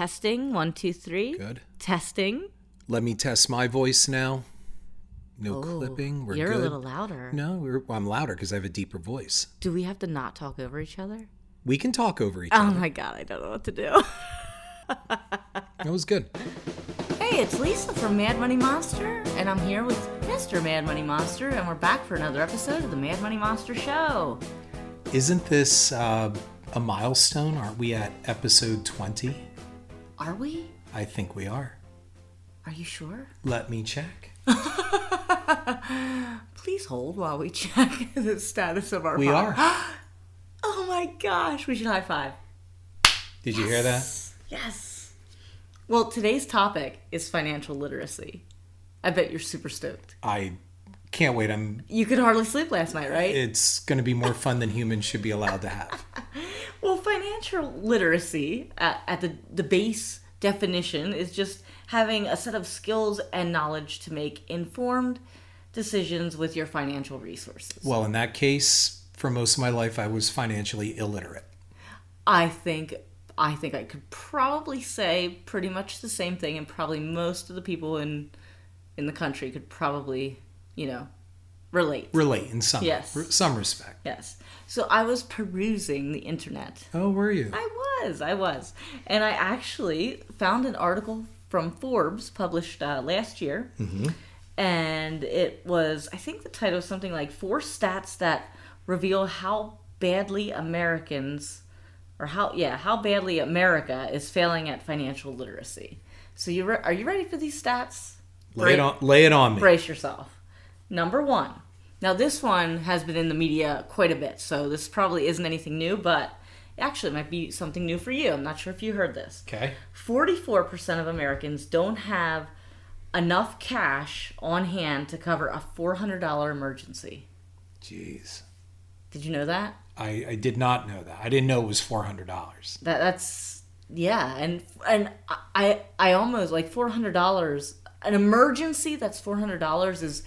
Testing. One, two, three. Good. Testing. Let me test my voice now. No clipping. We're You're good. a little louder. No, we're, well, I'm louder because I have a deeper voice. Do we have to not talk over each other? We can talk over each Oh other. Oh my god, I don't know what to do. That was good. hey, it's Lisa from Mad Money Monster, and I'm here with Mr. Mad Money Monster, and we're back for another episode of the Mad Money Monster Show. Isn't this uh, a milestone? Aren't we at episode 20? Are we? I think we are. Are you sure? Let me check. Please hold while we check the status of our We pod. are. Oh my gosh, we should high five. Did you hear that? Yes. Well, today's topic is financial literacy. I bet you're super stoked. I can't wait. I'm. You could hardly sleep last night, right? It's going to be more fun than humans should be allowed to have. Well, financial literacy at, at the, the base definition is just having a set of skills and knowledge to make informed decisions with your financial resources. Well, in that case, for most of my life, I was financially illiterate. I think I think I could probably say pretty much the same thing and probably most of the people in in the country could probably, you know, relate. Relate in some Yes. some respect. Yes. So I was perusing the internet Oh, were you? I was, I was. And I actually found an article from Forbes published uh, last year. And it was, I think the title was something like Four Stats That Reveal How Badly Americans, or how, yeah, how badly America is failing at financial literacy. So you re- are you ready for these stats? Lay it on. Lay it on me. brace yourself. Number one. Now, this one has been in the media quite a bit, so this probably isn't anything new, but actually it might be something new for you. I'm not sure if you heard this. Okay. 44% of Americans don't have enough cash on hand to cover a $400 emergency. Jeez. Did you know that? I, I did not know that. I didn't know it was four hundred dollars. That that's yeah, and and I I almost like four hundred dollars. An emergency that's four hundred dollars is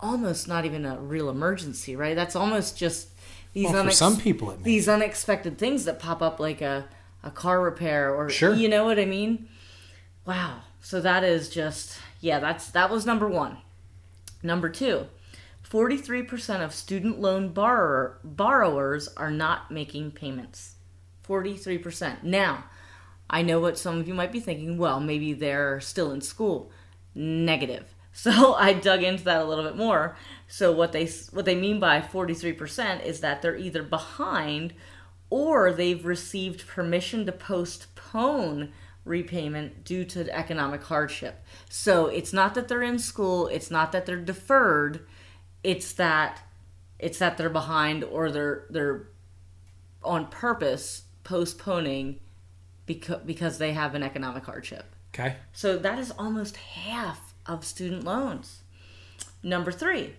almost not even a real emergency, right? That's almost just these Well, unex- some people, these unexpected things that pop up like a a car repair or Sure. you know what I mean? Wow. So that is just yeah, that's that was number 1. Number 2. 43% of student loan borrower, borrowers are not making payments. 43%. Now, I know what some of you might be thinking, well, maybe they're still in school. Negative. So I dug into that a little bit more. So what they what they mean by 43% is that they're either behind or they've received permission to postpone repayment due to economic hardship. So it's not that they're in school, it's not that they're deferred, it's that it's that they're behind or they're they're on purpose postponing because because they have an economic hardship. Okay. So that is almost half of student loans. Number 3.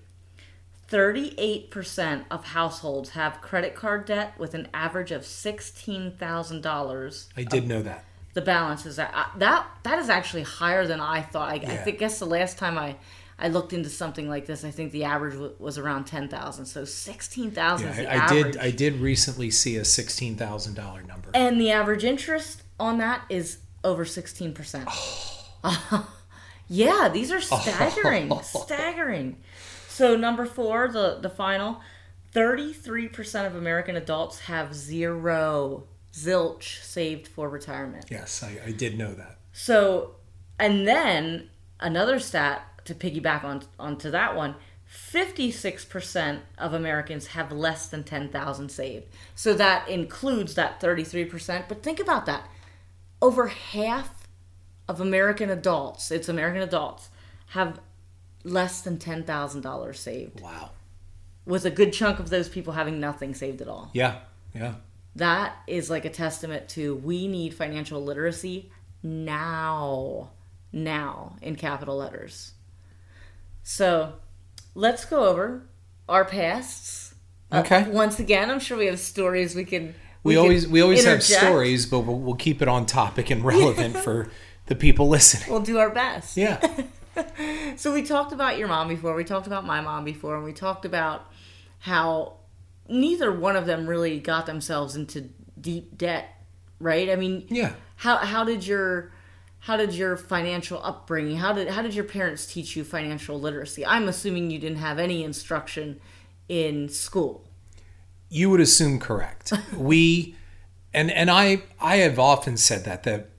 38% of households have credit card debt with an average of $16,000 I did know that. the balance is that that that is actually higher than I thought. I, I Yeah. think guess the last time I I looked into something like this, I think the average w- was around ten thousand. So sixteen thousand Yeah, is the I, I average. did. I did recently see a sixteen thousand dollar number. and the average interest on that is over sixteen percent. Oh. yeah, these are oh. staggering, staggering. So number four, the the final, thirty three percent of American adults have zero zilch saved for retirement. Yes, I, I did know that. So, and then another stat to piggyback on onto that one. 56% of Americans have less than 10,000 saved. So that includes that 33%, but think about that. Over half of American adults, it's American adults, have less than $10,000 saved. Wow. With a good chunk of those people having nothing saved at all Yeah. Yeah. that is like a testament to we need financial literacy now now in capital letters so let's go over our pasts Uh, Okay. once again i'm sure we have stories we can We, can always we always have stories, but we'll, we'll keep it on topic and relevant for the people listening. we'll do our best Yeah. So we talked about your mom before. We talked about my mom before, and we talked about how neither one of them really got themselves into deep debt right? I mean, Yeah. how how did your how did your financial upbringing how did how did your parents teach you financial literacy i'm assuming you didn't have any instruction in school You would assume correct. we and and I I have often said that that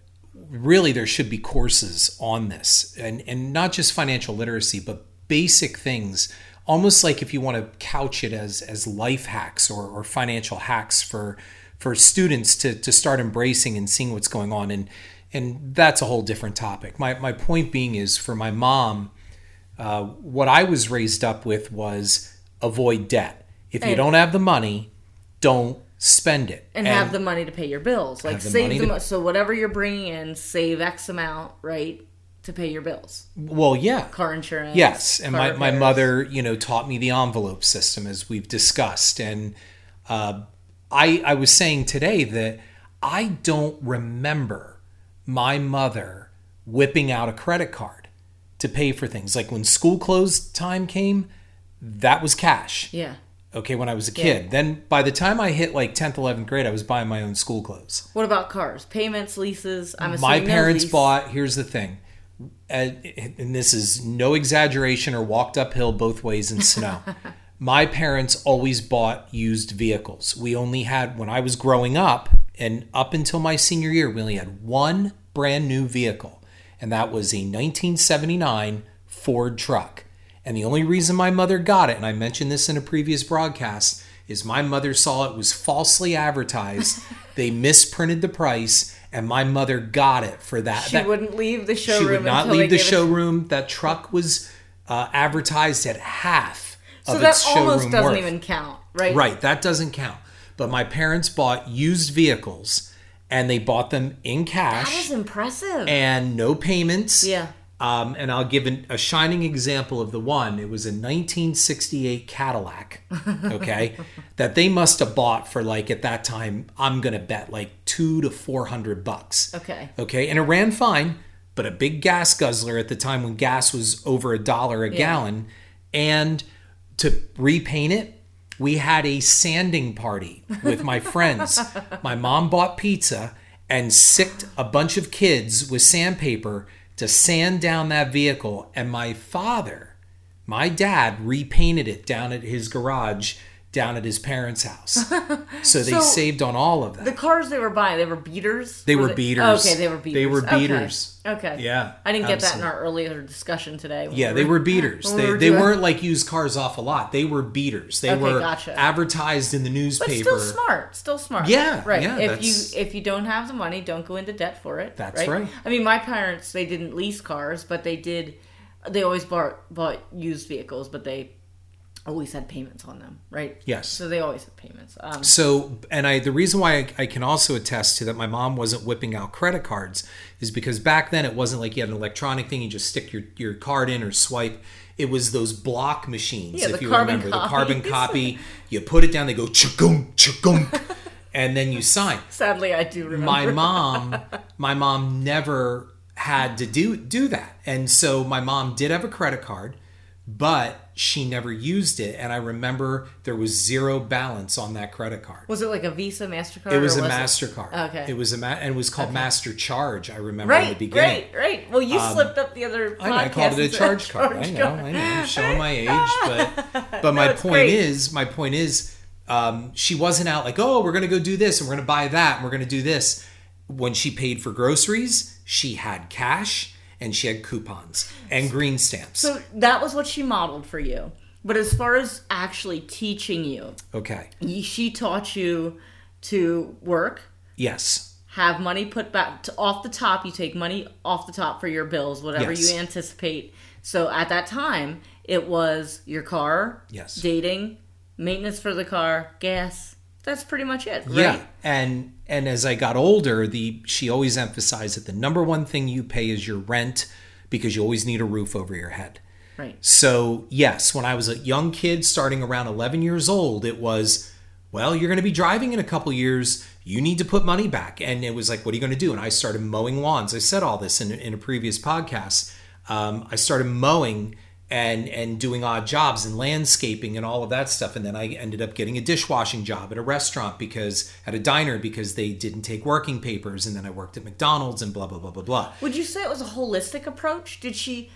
really there should be courses on this and and not just financial literacy but basic things almost like if you want to couch it as as life hacks or, or financial hacks for for students to to start embracing and seeing what's going on and and that's a whole different topic. My my point being is for my mom uh, what I was raised up with was avoid debt. If you don't have the money, don't spend it. and, have the money to pay your bills like the save money the to- so whatever you're bringing in save x amount right to pay your bills well, yeah, car insurance yes. And my, my mother, you know, taught me the envelope system as we've discussed. And uh, I I was saying today that I don't remember my mother whipping out a credit card to pay for things. Like when school closed time came, that was cash. yeah Okay, when I was a kid. Then by the time I hit like 10th, 11th grade, I was buying my own school clothes. what about cars payments leases i'm My assuming no parents lease. bought, here's the thing, and and this is no exaggeration or walked uphill both ways in snow. My parents always bought used vehicles. We only had, when I was growing up and up until my senior year, we only had one brand new vehicle, and that was a 1979 Ford truck. And the only reason my mother got it, and I mentioned this in a previous broadcast, is my mother saw it was falsely advertised. they misprinted the price, and my mother got it for that. she that wouldn't leave the showroom she would not leave the gave it- showroom. That truck was uh, advertised at half so of that its showroom almost doesn't worth. even count right Right, that doesn't count. But my parents bought used vehicles, and they bought them in that cash is impressive and no payments. Yeah. Um, and I'll give an, a shining example of the one. It was a 1968 Cadillac, okay, that they must have bought for like at that time. I'm gonna bet like two to four hundred bucks. okay Okay, and it ran fine, but a big gas guzzler at the time when gas was over a dollar a gallon. And to repaint it, we had a sanding party with my friends. my mom bought pizza and sicked a bunch of kids with sandpaper to sand down that vehicle. And my father, my dad, repainted it down at his garage down at his parents' house. So they So- saved on all of that. the cars they were buying they were beaters They Was were it- beaters. okay they were beaters They were Okay. beaters. okay, Yeah, i didn't get that in our earlier discussion today Yeah, they were beaters. when we They, were they doing- weren't like used cars off a lot. They were beaters. They Okay, were gotcha. advertised in the But newspaper. still smart, still smart. Yeah, right. yeah, if that's- you if you don't have the money, don't go into debt for it. That's right. I mean, my parents they didn't lease cars, but they did. They always bought bought used vehicles, but they always had payments on them, right? Yes. So they always had payments. Um, So, and I, the reason why I, I can also attest to that my mom wasn't whipping out credit cards is because back then it wasn't like you had an electronic thing, you just stick your, your card in or swipe. It was those block machines, Yeah, if you remember. The carbon copy, you put it down, they go chugum, chugum, and then you sign. sadly, I do remember. my mom my mom never had to do do that and so my mom did have a credit card but she never used it and i remember there was zero balance on that credit card was it like a Visa, Mastercard? it was a was mastercard Okay. It was a ma- and it was called master charge i remember in the Right, beginning right, right. Well, you slipped up the other. I, I called it a charge card. I know, I know. I'm showing my age, but but my point great. is, my point is, um, she wasn't out like, oh, we're gonna go do this and we're gonna buy that and we're gonna do this. When she paid for groceries, she had cash and she had coupons and green stamps. So that was what she modeled for you. But as far as actually teaching you, okay. she taught you to work, Yes. have money put back to, off the top. You take money off the top for your bills, whatever Yes. you anticipate. So at that time, it was your car, Yes. dating, maintenance for the car, gas. That's pretty much it, right? Yeah, and and as I got older, the she always emphasized that the number one thing you pay is your rent because you always need a roof over your head. Right. So, yes, when I was a young kid starting around 11 years old, it was, well, you're going to be driving in a couple years. You need to put money back. And it was like, what are you going to do? And I started mowing lawns. I said all this in, in a previous podcast. Um, I started mowing and and doing odd jobs and landscaping and all of that stuff and then I ended up getting a dishwashing job at a restaurant because at a diner because they didn't take working papers and then I worked at McDonald's and blah blah blah blah blah. Would you say it was a holistic approach? Did she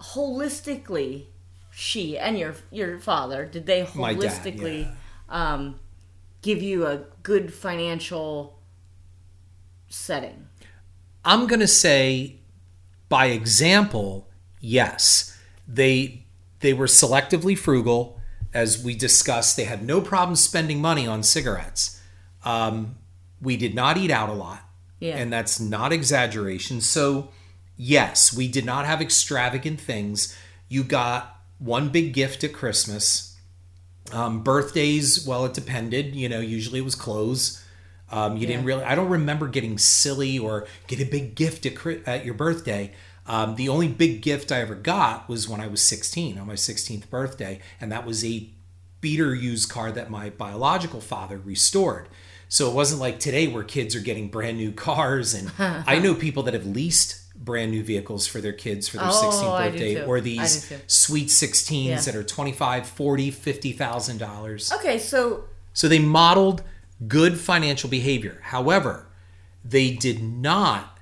holistically, she and your your father, did they My dad, holistically um, give you a good financial setting? I'm going to say by example, yes. They they were selectively frugal as we discussed. They had no problem spending money on cigarettes. Um, we did not eat out a lot. Yeah. And that's not exaggeration. So, yes, we did not have extravagant things. You got one big gift at Christmas. Um, birthdays, well, it depended. You know, usually it was clothes. Um, you didn't really. I don't remember getting silly or get a big gift at, at your birthday. Um, the only big gift I ever got was when I was 16 on my 16th birthday, and that was a beater used car that my biological father restored. So it wasn't like today where kids are getting brand new cars, and I know people that have leased brand new vehicles for their kids for their Oh, 16th birthday or these sweet 16s Yeah. that are 25 40 50000 dollars Okay, so so they modeled good financial behavior. However, they did not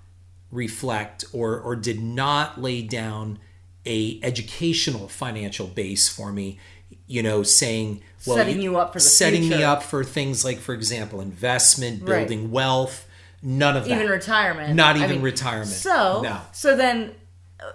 reflect or or did not lay down a educational financial base for me, you know, saying well Setting you up for setting me up for things like for example, investment, Right. building wealth, none of that. even retirement. Not I even mean, retirement. So, No. so then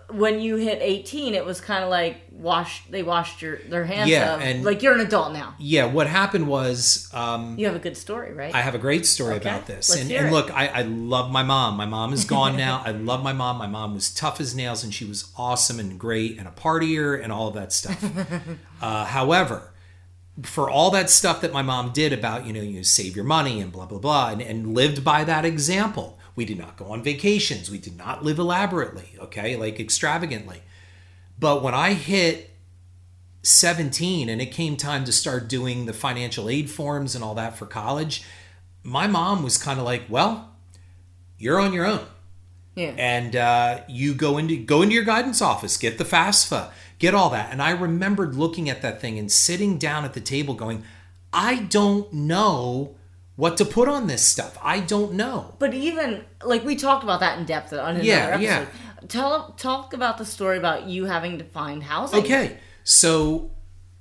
when you hit 18, it was kind of like wash. They washed your their hands Yeah, of and- like you're an adult now. Yeah, what happened was um You have a good story, right? I have a great story Okay, about this. let's And, and look, I, I love my mom. My mom is gone now. I love my mom. My mom was tough as nails and she was awesome and great and a partier and all of that stuff. uh, however, for all that stuff that my mom did about, you know, you save your money and blah, blah, blah, and, and lived by that example. We did not go on vacations. We did not live elaborately, okay, like extravagantly. But when I hit 17 and it came time to start doing the financial aid forms and all that for college, my mom was kind of like, well, you're on your own. yeah. And uh, you go into go into your guidance office, get the FAFSA, get all that. And I remembered looking at that thing and sitting down at the table going, I don't know what to put on this stuff. I don't know. But even like we talked about that in depth on another Yeah, episode. yeah. Tell talk about the story about you having to find housing. Okay. So,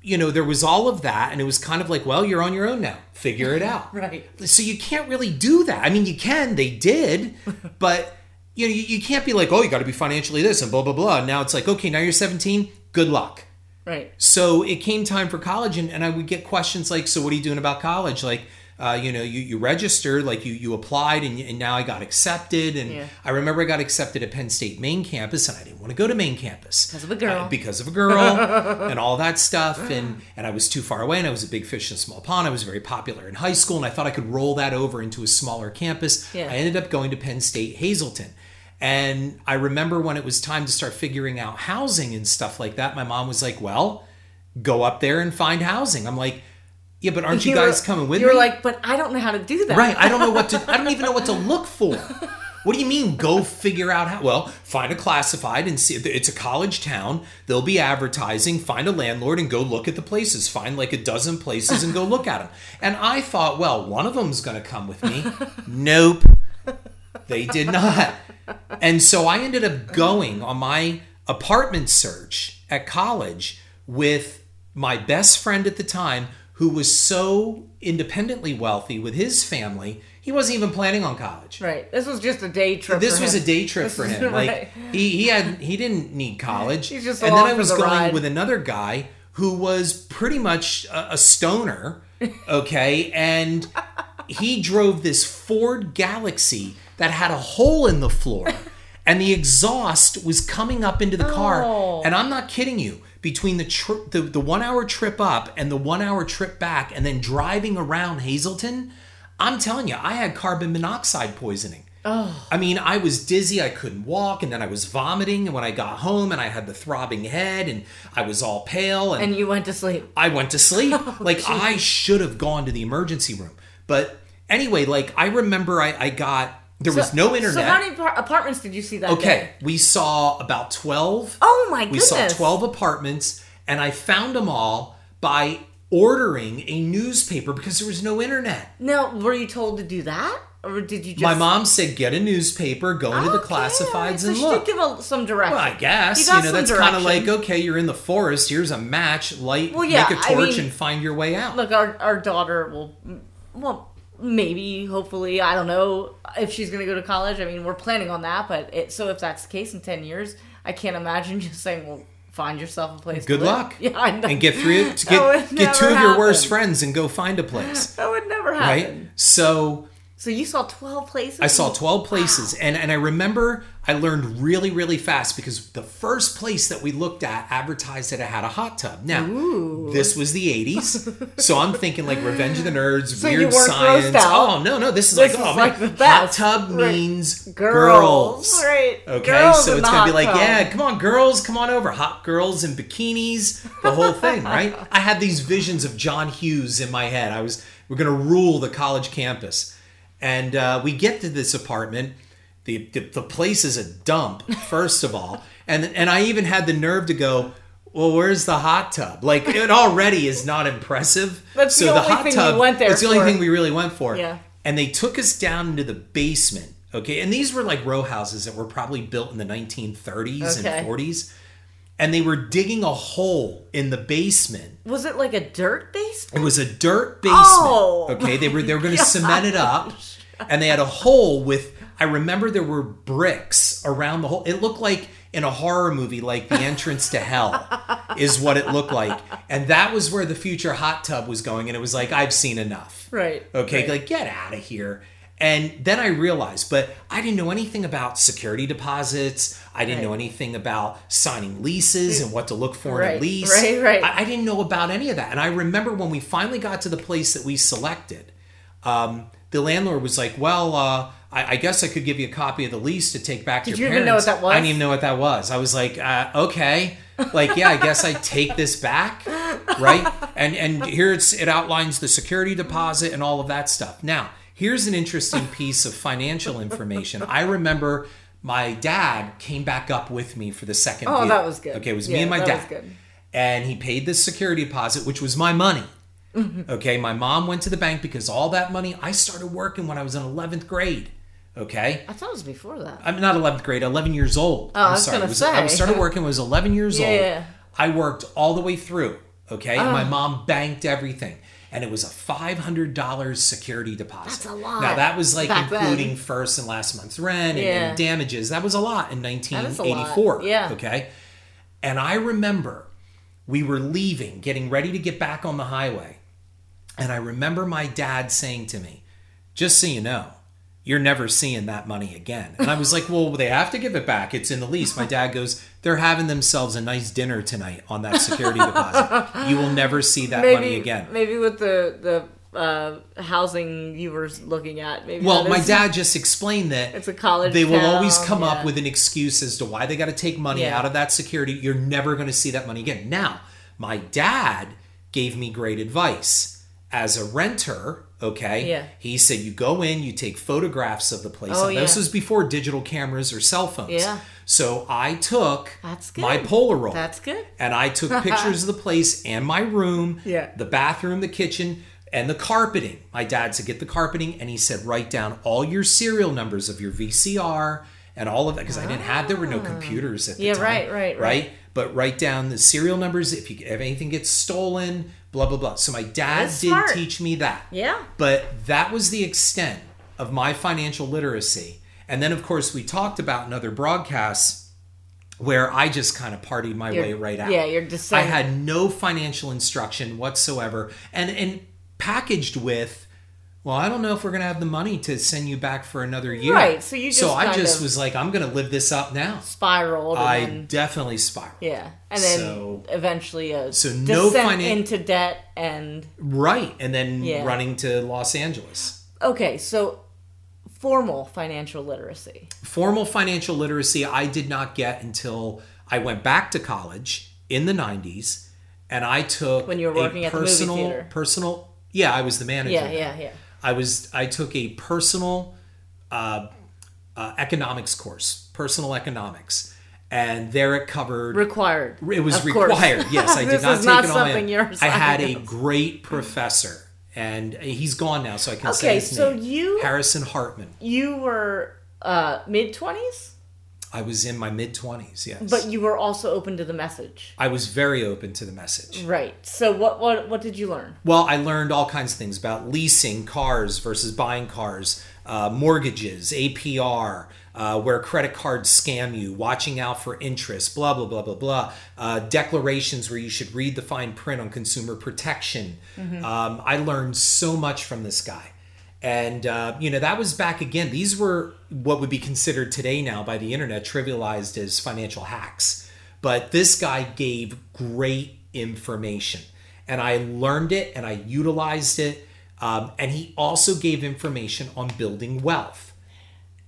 you know, there was all of that, and it was kind of like, well, you're on your own now. Figure it out. Right. So you can't really do that. I mean, you can, they did, but you know, you, you can't be like, oh, you got to be financially this and blah blah blah. Now it's like, okay, now you're 17. Good luck. Right. So it came time for college, and, and I would get questions like, so what are you doing about college? Like, uh, you know, you, you registered, like you, you applied, and, and now I got accepted. And Yeah. I remember I got accepted at Penn State main campus, and I didn't want to go to main campus Because of a girl. uh, because of a girl and all that stuff and and I was too far away and I was a big fish in a small pond I was very popular in high school and I thought I could roll that over into a smaller campus Yeah. I ended up going to Penn State Hazleton and I remember when it was time to start figuring out housing and stuff like that my mom was like well go up there and find housing I'm like yeah but aren't you, were- guys coming with you me You were like, but I don't know how to do that. Right. I don't know what to. I don't even know what to look for. What do you mean? Go figure out how? Well, find a classified and see. It's a college town. They'll be advertising. Find a landlord and go look at the places. Find like a dozen places and go look at them. And I thought, well, one of them's going to come with me. Nope. They did not. And so I ended up going on my apartment search at college with my best friend at the time who was so independently wealthy with his family, he wasn't even planning on college. Right. This was just a day trip. This was him. a day trip This for him. Like right. he, he had he didn't need college. He's just and then I was the going ride. with another guy who was pretty much a, a stoner, okay, and he drove this Ford Galaxie that had a hole in the floor. And the exhaust was coming up into the car, Oh. and I'm not kidding you. Between the, tri- the the one hour trip up and the one hour trip back, and then driving around Hazleton, I'm telling you, I had carbon monoxide poisoning. Oh. I mean, I was dizzy, I couldn't walk, and then I was vomiting. And when I got home, and I had the throbbing head, and I was all pale, and, And you went to sleep. I went to sleep. Oh, like I should have gone to the emergency room. But anyway, like I remember, I, I got There was no internet. So how many apartments did you see that okay, day? we saw about 12 Oh my goodness. We saw 12 apartments, and I found them all by ordering a newspaper because there was no internet. Now, were you told to do that, or did you just? My mom said, get a newspaper, go into the classifieds so and look. give a, some direction. Well, I guess You you, know that's kind of like okay, you're in the forest. Here's a match, light, Well, yeah, make a torch, mean- and find your way out. Look, our our daughter will, well, maybe, hopefully, I don't know if she's gonna go to college. I mean, we're planning on that, but it, so if that's the case in ten years, I can't imagine just saying, well, find yourself a place. Good to luck. Yeah, I know. and get three, to get get two never of your worst friends and go find a place, That would never happen. right? happen. So So you saw twelve places. I saw 12 places and, and I remember I learned really, really fast because the first place that we looked at advertised that it had a hot tub. Now, this was the 80s. so I'm thinking like Revenge of the Nerds, So weird science. Oh, no, no. This is This like, is oh, like man, the best. hot tub Right. means Girls, girls. right. Okay, Girls so it's going to be like, tub. yeah, come on, girls, come on over. Hot girls in bikinis, the whole thing, right? I had these visions of John Hughes in my head. I was, we're going to rule the college campus. And uh, we get to this apartment. The, the the place is a dump, first of all, and and I even had the nerve to go. Well, where's the hot tub? Like it already is not impressive. That's the so only hot thing tub. went there It's the only for. thing we really went for. Yeah. And they took us down into the basement. Okay, and these were like row houses that were probably built in the 1930s Okay. and 40s, and they were digging a hole in the basement Was it like a dirt basement? it was a dirt basement. Oh, okay, they were they were going to cement it up, and they had a hole with. I remember there were bricks around the hole. It looked like in a horror movie, like the entrance to hell, is what it looked like, and that was where the future hot tub was going. And it was like I've seen enough. Right. Okay, right. like get out of here. And then I realized, but I didn't know anything about security deposits. I didn't Right. know anything about signing leases and what to look for in a lease. right, right. I, I didn't know about any of that. And I remember when we finally got to the place that we selected, um, the landlord was like, "Well, uh, I, I guess I could give you a copy of the lease to take back to Did your you even know what that was? I didn't even know what that was. I was like, uh, "Okay." Like, yeah, I guess I take this back, right? And and here it's it outlines the security deposit and all of that stuff. Now, here's an interesting piece of financial information. I remember my dad came back up with me for the second. Oh, view. that was good. Okay, it was Yeah, me and my dad and he paid the security deposit, which was my money. Mm-hmm. Okay, my mom went to the bank because all that money I started working when I was in 11th grade. Okay, I thought it was before that. I'm not 11th grade, 11 years old. Oh, I I'm was sorry. gonna was- say. I was started working when I was 11 years Yeah, old. yeah. I worked all the way through. Okay, Oh. my mom banked everything. And it was a five hundred dollars security deposit. That's a lot Now that was like back then. including first and last month's rent and, Yeah. and damages. That was a lot in is a lot. 1984. Yeah. Okay. And I remember we were leaving, getting ready to get back on the highway. And I remember my dad saying to me, just so you know, you're never seeing that money again. And I was like, well, they have to give it back. It's in the lease. My dad goes, they're having themselves a nice dinner tonight on that security deposit. You will never see that maybe money again. Maybe with the the uh, housing you were looking at. Maybe Well, my dad just explained that It's a college They will always town, come up with an excuse as to why they got to take money Yeah. out of that security. You're never going to see that money again. Now, my dad gave me great advice as a renter. Okay, Yeah. he said you go in, you take photographs of the place. Oh, Now, This yeah. was before digital cameras or cell phones. Yeah. So I took That's good. my Polaroid. That's good. And I took pictures of the place and my room, Yeah. the bathroom, the kitchen, and the carpeting. My dad said, get the carpeting, and he said, write down all your serial numbers of your VCR and all of that because I didn't have there were no computers at the Ah. Yeah, time. right, right, right. But write down the serial numbers if you if anything gets stolen, blah blah blah. So my dad That's did smart. teach me that. Yeah. But that was the extent of my financial literacy. And then, of course, we talked about in other broadcasts where I just kind of partied my You're- way right out. yeah, you're just. I had no financial instruction whatsoever, and and packaged with, well, I don't know if we're gonna have the money to send you back for another year. Right, so you so I just was like, I'm gonna live this up now. Spiraled. I then, definitely spiraled. yeah. And then So- eventually a So no finan- into debt and Right, and then Yeah. running to Los Angeles. okay, so formal financial literacy. formal financial literacy I did not get until I went back to college in the 90s and I took When you were working at the movie personal theater. personal yeah I was the manager Yeah, yeah, yeah. I was I took a personal uh, uh, economics course, personal economics, and there it covered Required. it was required. Yes, I did not take not it on something my you're own. I had a great professor, and he's gone now, so I can say Okay, his so name. you- Harrison Hartman. You were uh, mid twenties, I was in my mid twenties. Yes, but you were also open to the message. I was very open to the message. Right. So what what what did you learn? Well, I learned all kinds of things about leasing cars versus buying cars, uh, mortgages, APR, uh, where credit cards scam you, watching out for interest, blah, blah, blah, blah, blah. Uh, declarations where you should read the fine print on consumer protection. Um, I learned so much from this guy. And, uh, you know, that was back again. These were what would be considered today now by the internet trivialized as financial hacks. But this guy gave great information and I learned it and I utilized it. Um, and he also gave information on building wealth.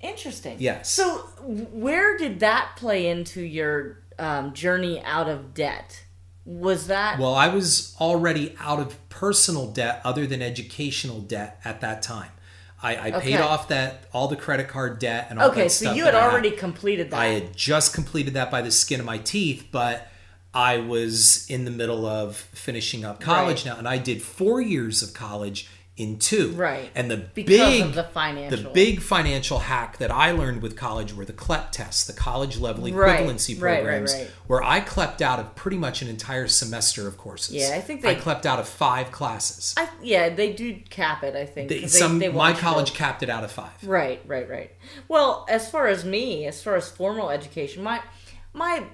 Interesting. Yes. So where did that play into your um, journey out of debt? Was that Well, I was already out of personal debt other than educational debt at that time. I, I paid off that all the credit card debt and all okay? So you had already completed that. I had just completed that by the skin of my teeth, but I was in the middle of finishing up college Right. now, and I did four years of college in two. Right. And the Because big of the financial. the big financial hack that I learned with college were the CLEP tests, the college level Right, equivalency right, right, programs, right. where I clept out of pretty much an entire semester of courses. Yeah, I think I they- clept out of five classes. I, yeah, they do cap it. I think They- they- some they my you to- college capped it out of five. Right, right, right. Well, as far as me, as far as formal education, my my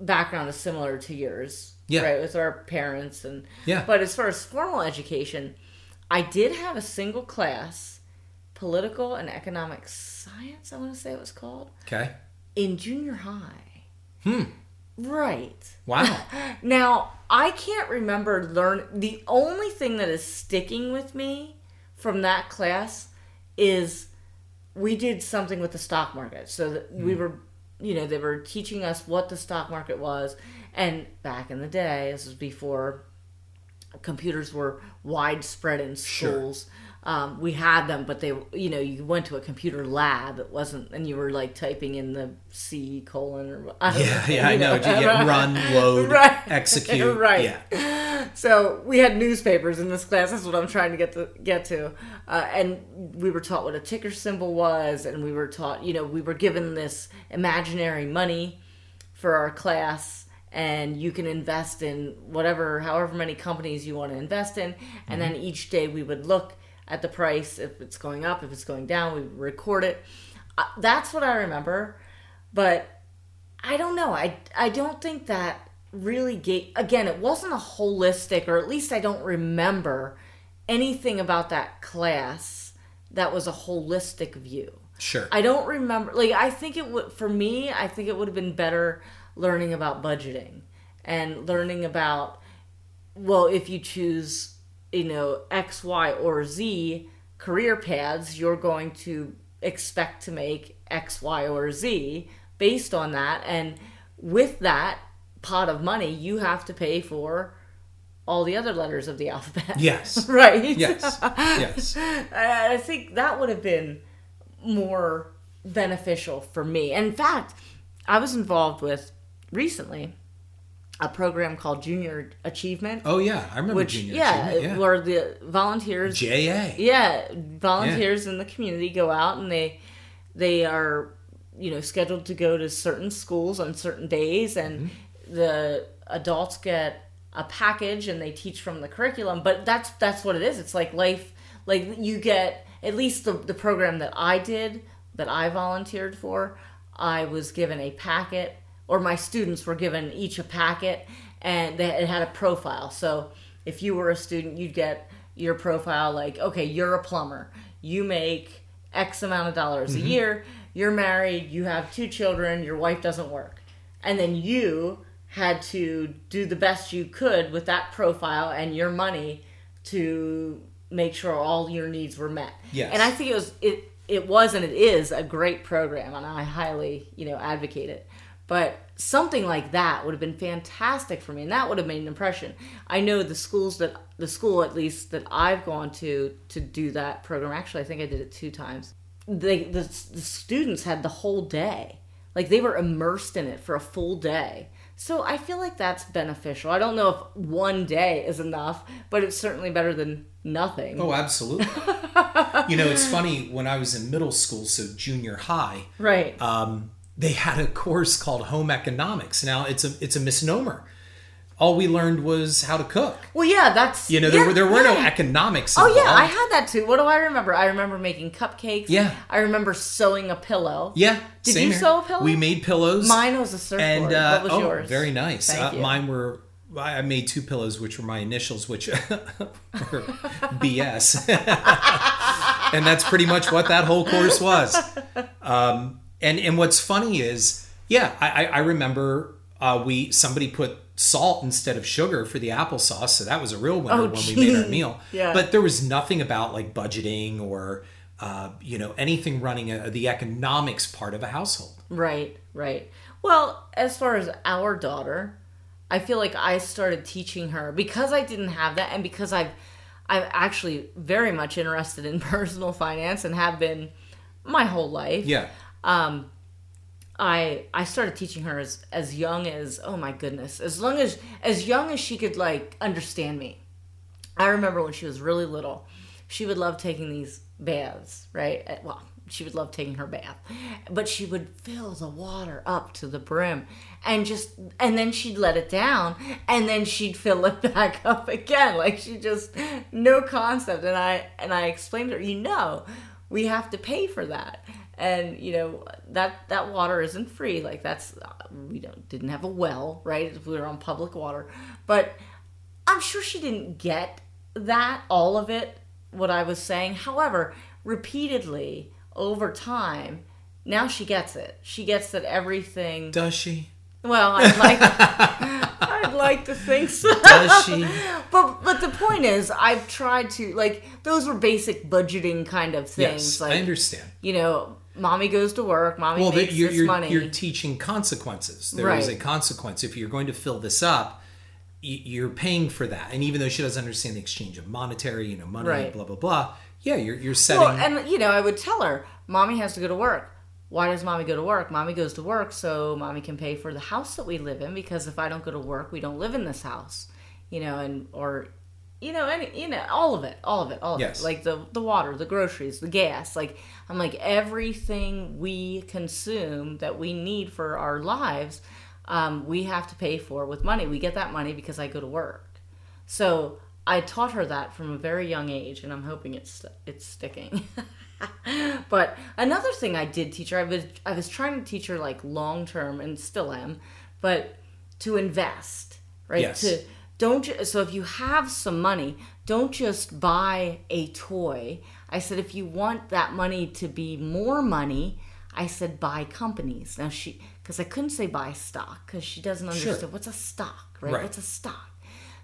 background is similar to yours. Yeah. Right, with our parents and Yeah. But as far as formal education, I did have a single class, political and economic science. I want to say it was called Okay. in junior high. Hmm. Right. Wow. Now, I can't remember learn the only thing that is sticking with me from that class is we did something with the stock market. So that we Hmm. were you know, they were teaching us what the stock market was and back in the day, this was before computers were widespread in Sure. schools. Um, we had them, but they, you know, you went to a computer lab. It wasn't, and you were like typing in the C colon or I don't Yeah, know, yeah, I know. You get run, load, Right. execute. Right. Yeah. So we had newspapers in this class. That's what I'm trying to get to get to, uh, and we were taught what a ticker symbol was, and we were taught, you know, we were given this imaginary money for our class, and you can invest in whatever, however many companies you want to invest in, and then each day we would look at the price if it's going up, if it's going down, we record it. Uh, that's what I remember, but I don't know. I I don't think that really gave again, it wasn't a holistic or at least I don't remember anything about that class that was a holistic view. Sure. I don't remember like I think it would for me, I think it would have been better learning about budgeting and learning about well, if you choose, you know, X, Y, or Z career paths, you're going to expect to make X, Y, or Z based on that. And with that pot of money, you have to pay for all the other letters of the alphabet. Yes. right? Yes. Yes. I I think that would have been more beneficial for me. In fact, I was involved with recently a program called Junior Achievement, Oh yeah, I remember which junior yeah, achievement. Yeah. where the volunteers JA. yeah, volunteers in the community go out and they they are you know scheduled to go to certain schools on certain days and mm-hmm. the adults get a package and they teach from the curriculum but that's that's what it is it's like life like you get at least the the program that I did that I volunteered for I was given a packet or my students were given each a packet and they, it had a profile. So if you were a student you'd get your profile like okay you're a plumber. You make x amount of dollars a mm-hmm. year. You're married. You have two children. Your wife doesn't work. And then you had to do the best you could with that profile and your money to make sure all your needs were met. Yes. and i think it was it it was and it is a great program and i highly you know advocate it but something like that would have been fantastic for me and that would have made an impression. I know the schools that the school at least that i've gone to to do that program actually i think i did it two times. They the, the students had the whole day. Like they were immersed in it for a full day. So i feel like that's beneficial. I don't know if one day is enough but it's certainly better than nothing. Oh, absolutely. you know, it's funny when I was in middle school, so junior high, right. um, they had a course called home economics. Now it's a it's a misnomer. All we learned was how to cook. well yeah that's You know, there yeah, were there were no yeah. economics. Oh yeah. I had that too. What do I remember? I remember making cupcakes. Yeah. I remember sewing a pillow. Yeah. Did you here. sew a pillow? We made pillows. Mine was a surfboard. and uh, what was oh, yours? very nice. Thank Uh, you. mine were. I I made two pillows, which were my initials, which were BS, and that's pretty much what that whole course was. Um, and and what's funny is, yeah, I, I remember uh, we somebody put salt instead of sugar for the applesauce, so that was a real winner Oh, when we made our meal. Yeah. But there was nothing about like budgeting or uh, you know anything running a, the economics part of a household. Right, right. Well, as far as our daughter, I feel like I started teaching her because I didn't have that and because I've I'm actually very much interested in personal finance and have been my whole life. Yeah. Um, I I started teaching her as as young as oh my goodness, as long as as young as she could like understand me. I remember when she was really little, she would love taking these baths, right? Uh, Well, she would love taking her bath, but she would fill the water up to the brim and just and then she'd let it down and then she'd fill it back up again like she just no concept and I and I explained to her, you know, we have to pay for that and you know that that water isn't free. Like that's we don't didn't have a well right? We were on public water. But i'm sure she didn't get that all of it what i was saying. However repeatedly over time now she gets it. She gets that everything Does she? well i'd like i'd like to think so. Does she? but but the point is i've tried to like those were basic budgeting kind of things. Yes, like I understand. you know, mommy goes to work, mommy Well, makes you're, this you're, money. you're teaching consequences. There is Right. a consequence. If you're going to fill this up, you're paying for that. And even though she doesn't understand the exchange of monetary, you know, money, Right. blah, blah, blah, yeah, you're, you're setting. well, and you know, I would tell her, mommy has to go to work. Why does mommy go to work? Mommy goes to work so mommy can pay for the house that we live in because if I don't go to work, we don't live in this house. You know, and or you know, any you know, all of it, all of it, all of Yes. it. Like the the water, the groceries, the gas. Like I'm like everything we consume that we need for our lives, um, we have to pay for with money. We get that money because I go to work. So I taught her that from a very young age, and I'm hoping it's it's sticking. but another thing I did teach her, I was I was trying to teach her like long term, and still am, but to invest, right? Yes. To don't ju- so if you have some money, don't just buy a toy. I said if you want that money to be more money, I said buy companies. Now she because I couldn't say buy stock because she doesn't understand what's a stock, right? Right. What's a stock?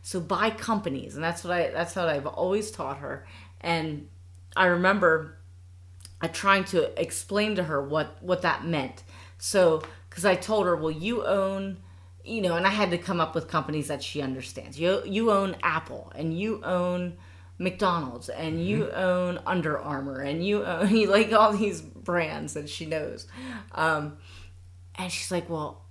So buy companies, and that's what I that's what I've always taught her. And I remember I trying to explain to her what what that meant. So because I told her, well, you own, you know, and I had to come up with companies that she understands. You you own Apple, and you own McDonald's, and you own Under Armour, and you own you like all these brands that she knows. Um, and she's like, well,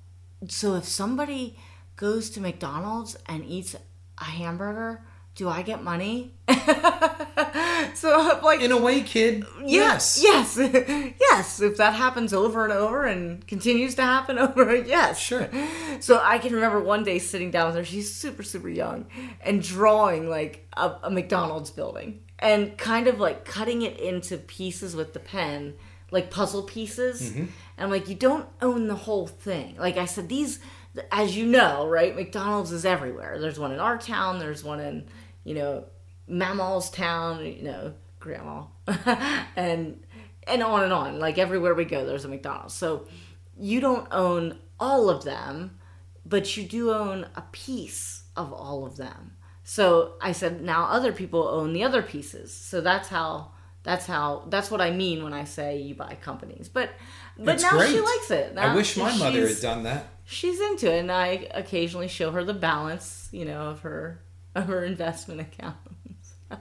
so if somebody goes to McDonald's and eats a hamburger, do I get money? so like, In a way, kid, yes. Yes, yes. If that happens over and over and continues to happen over, yes. Sure. So I can remember one day sitting down with her. She's super, super young, and drawing like a, a McDonald's building and kind of like cutting it into pieces with the pen, like puzzle pieces. Mm-hmm. And I'm like, you don't own the whole thing. Like I said, these, as you know, right? McDonald's is everywhere. There's one in our town. There's one in, you know, Mammal's town. You know, grandma, and and on and on. Like everywhere we go, there's a McDonald's. So you don't own all of them, but you do own a piece of all of them. So I said, now other people own the other pieces. So that's how that's how that's what I mean when I say you buy companies. But but It's now she likes it. I wish my mother had done that. she's into it and i occasionally show her the balance you know of her of her investment accounts.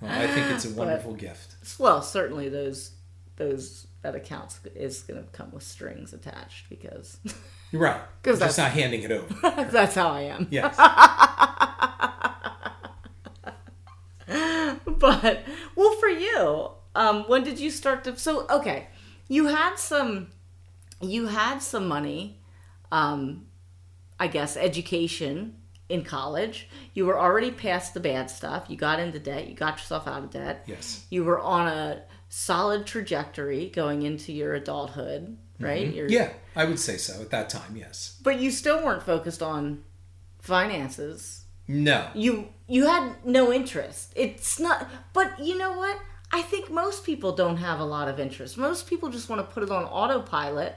Well, I think it's a wonderful gift. well certainly those those that accounts is going to come with strings attached because right because that's- not handing it over. that's how I am. Yes. But you, um, when did you start to? So okay, you had some, you had some money, um, I guess, education in college. You were already past the bad stuff. You got into debt. You got yourself out of debt. Yes. You were on a solid trajectory going into your adulthood, right? Your- Yeah, I would say so at that time, yes. But you still weren't focused on finances. No. you you had no interest it's not but you know what i think most people don't have a lot of interest most people just want to put it on autopilot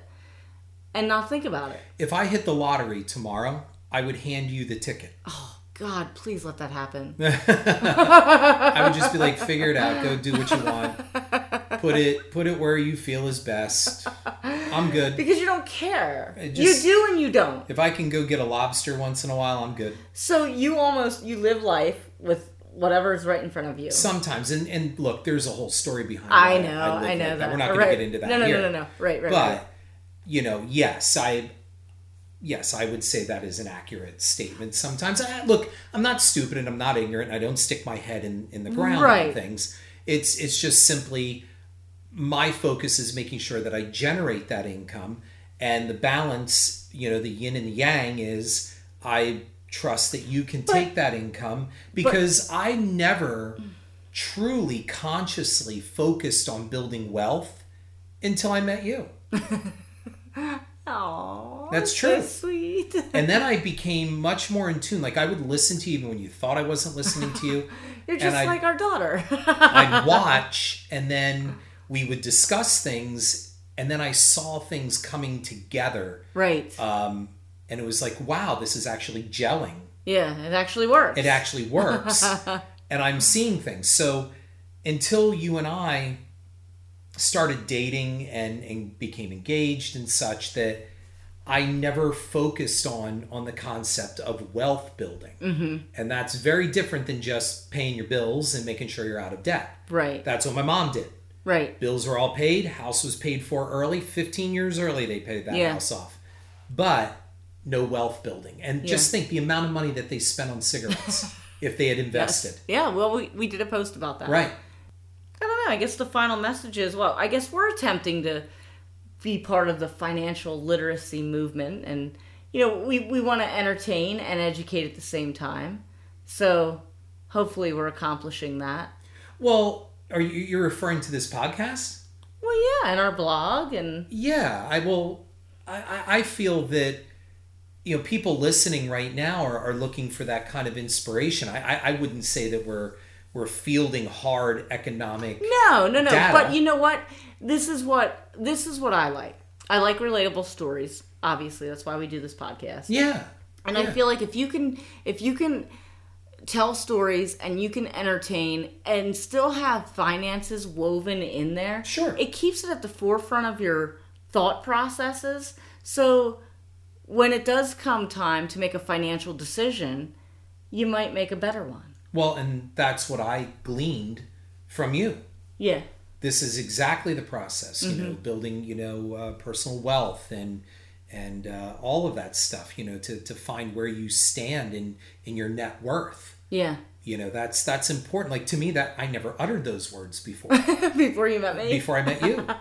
and not think about it If I hit the lottery tomorrow, I would hand you the ticket. oh god please let that happen I would just be like, figure it out, go do what you want. Put it put it where you feel is best. I'm good. because you don't care just- you do and you don't If I can go get a lobster once in a while, I'm good. so you almost you live life with whatever is right in front of you Sometimes, and, and look, there's a whole story behind. i know live i, know like that We're not going right. to get into that no no here. no no no right right but right. you know yes i yes i would say that is an accurate statement sometimes I, uh, look i'm not stupid and i'm not ignorant i don't stick my head in in the ground Right. on things it's it's just simply my focus is making sure that i generate that income and the balance you know the yin and the yang is i trust that you can take that income because i never truly consciously focused on building wealth until i met you Aw, That's so true. sweet and then I became much more in tune. Like I would listen to you even when you thought I wasn't listening to you. You're just like our daughter. I'd watch, and then we would discuss things, and then I saw things coming together, right. um, and it was like, wow, this is actually gelling. yeah, it actually works. It actually works, and I'm seeing things. So until you and I started dating and, and became engaged and such that I never focused on on the concept of wealth building, mm-hmm. and that's very different than just paying your bills and making sure you're out of debt. right. That's what my mom did. Right. Bills were all paid. House was paid for early. Fifteen years early, they paid that Yeah. house off, but no wealth building. And just think the amount of money that they spent on cigarettes if they had invested. Yeah, well, we, we did a post about that. Right. I don't know. I guess the final message is well, I guess we're attempting to be part of the financial literacy movement. And, you know, we, we want to entertain and educate at the same time. So hopefully we're accomplishing that. Well, are you you're referring to this podcast? Well, yeah, and our blog and Yeah, I will. I, I- feel that you know people listening right now are, are looking for that kind of inspiration. I, I, I wouldn't say that we're we're fielding hard economic. No, no, no. data. But you know what? This is what this is what I like. I like relatable stories. Obviously, that's why we do this podcast. Yeah, And I feel like if you can if you can tell stories and you can entertain and still have finances woven in there, Sure. It keeps it at the forefront of your thought processes. So when it does come time to make a financial decision, you might make a better one. Well, and that's what I gleaned from you. Yeah. This is exactly the process. You Mm-hmm. know, building you know uh, personal wealth and and uh, all of that stuff. You know, to to find where you stand in in your net worth. Yeah. You know, that's that's important. Like to me, that I never uttered those words before. Before you met me. before I met you.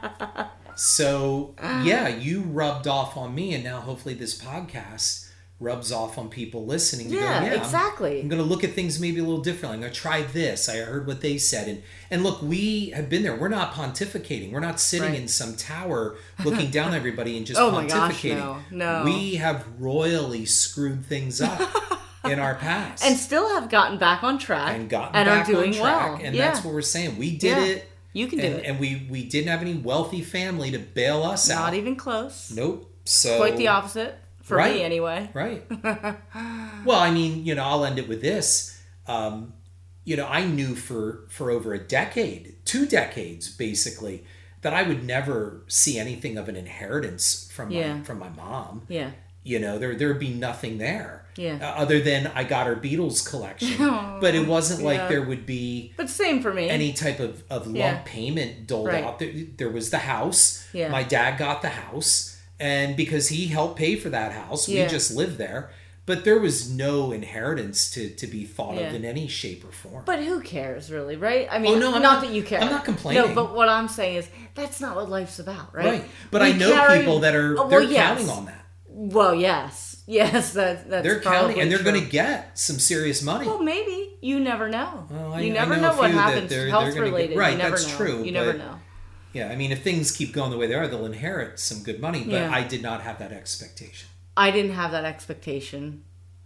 So yeah, you rubbed off on me, and now hopefully this podcast rubs off on people listening. to go, Yeah, I'm- exactly. I'm, going to look at things maybe a little differently. I'm going to try this. I heard what they said, and and look, we have been there. We're not pontificating. We're not sitting Right. in some tower looking down everybody and just Oh my gosh, pontificating. no, no. We have royally screwed things up in our past and still have gotten back on track and gotten and back are doing on track. well. And yeah. that's what we're saying. We did Yeah. it. You can do and, it. and we we didn't have any wealthy family to bail us out. Not even close. Nope. So Quite the opposite for Right. me, anyway. Right. well, I mean, you know, I'll end it with this. Um, you know, I knew for for over a decade, two decades, basically, that I would never see anything of an inheritance from Yeah. my from my mom. Yeah. You know, there there would be nothing there. Yeah. Uh, other than I got her Beatles collection, but it wasn't like yeah. there would be But same for me. any type of, of lump Yeah. payment doled Right. out. There, there was the house. Yeah. My dad got the house, and because he helped pay for that house, we just lived there. But there was no inheritance to, to be thought of in any shape or form. But who cares, really, right? I mean, Oh, no, not, not- that you care. I'm not complaining. No, but what I'm saying is that's not what life's about, right? right. But We I know carry- people that are Oh, they're well, yes. counting on that. Well, yes, yes, that, that's They're probably counting, and they're going to get some serious money. Well, maybe you never know. Well, I- you I never know know, what happens they're- they're health gonna get- related. right, you never that's know. true, You never but- know. yeah, I mean, if things keep going the way they are, they'll inherit some good money. But Yeah. I did not have that expectation. I didn't have that expectation.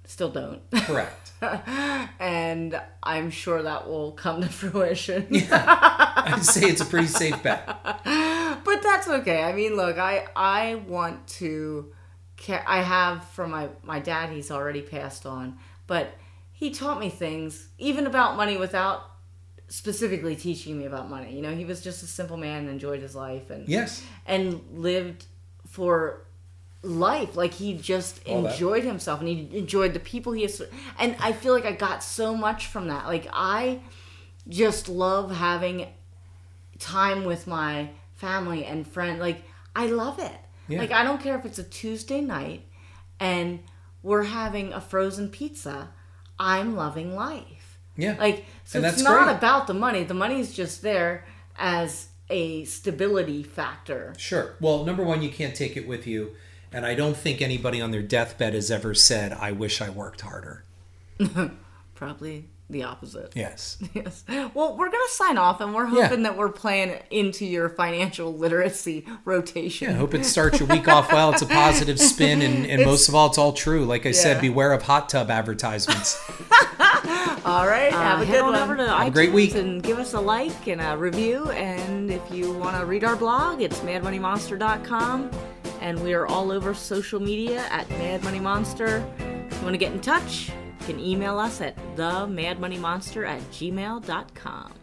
Still don't. Correct. and I'm sure that will come to fruition. yeah. I'd say it's a pretty safe bet. but that's okay. I mean, look, I I want to. I have from my my dad. He's already passed on, but he taught me things even about money without specifically teaching me about money. You know, he was just a simple man and enjoyed his life and Yes. and lived for life like he just All that. enjoyed himself and he enjoyed the people he has and i feel like i got so much from that like i just love having time with my family and friend like i love it Yeah. like i don't care if it's a tuesday night and we're having a frozen pizza i'm loving life Yeah. like so it's that's not great. about the money the money's just there as a stability factor Sure. Well, number one, you can't take it with you. And I don't think anybody on their deathbed has ever said, I wish I worked harder. Probably the opposite. Yes. Yes. Well, we're going to sign off and we're Yeah. hoping that we're playing into your financial literacy rotation. I hope it starts your week off well. It's a positive spin. And, and most of all, it's all true. Like I said, beware of hot tub advertisements. All right. have a Uh, good one. over to Have a great week. and give us a like and a review. And if you want to read our blog, it's madmoneymonster.com. And we are all over social media at Mad Money Monster. If you want to get in touch, you can email us at themadmoneymonster at gmail.com.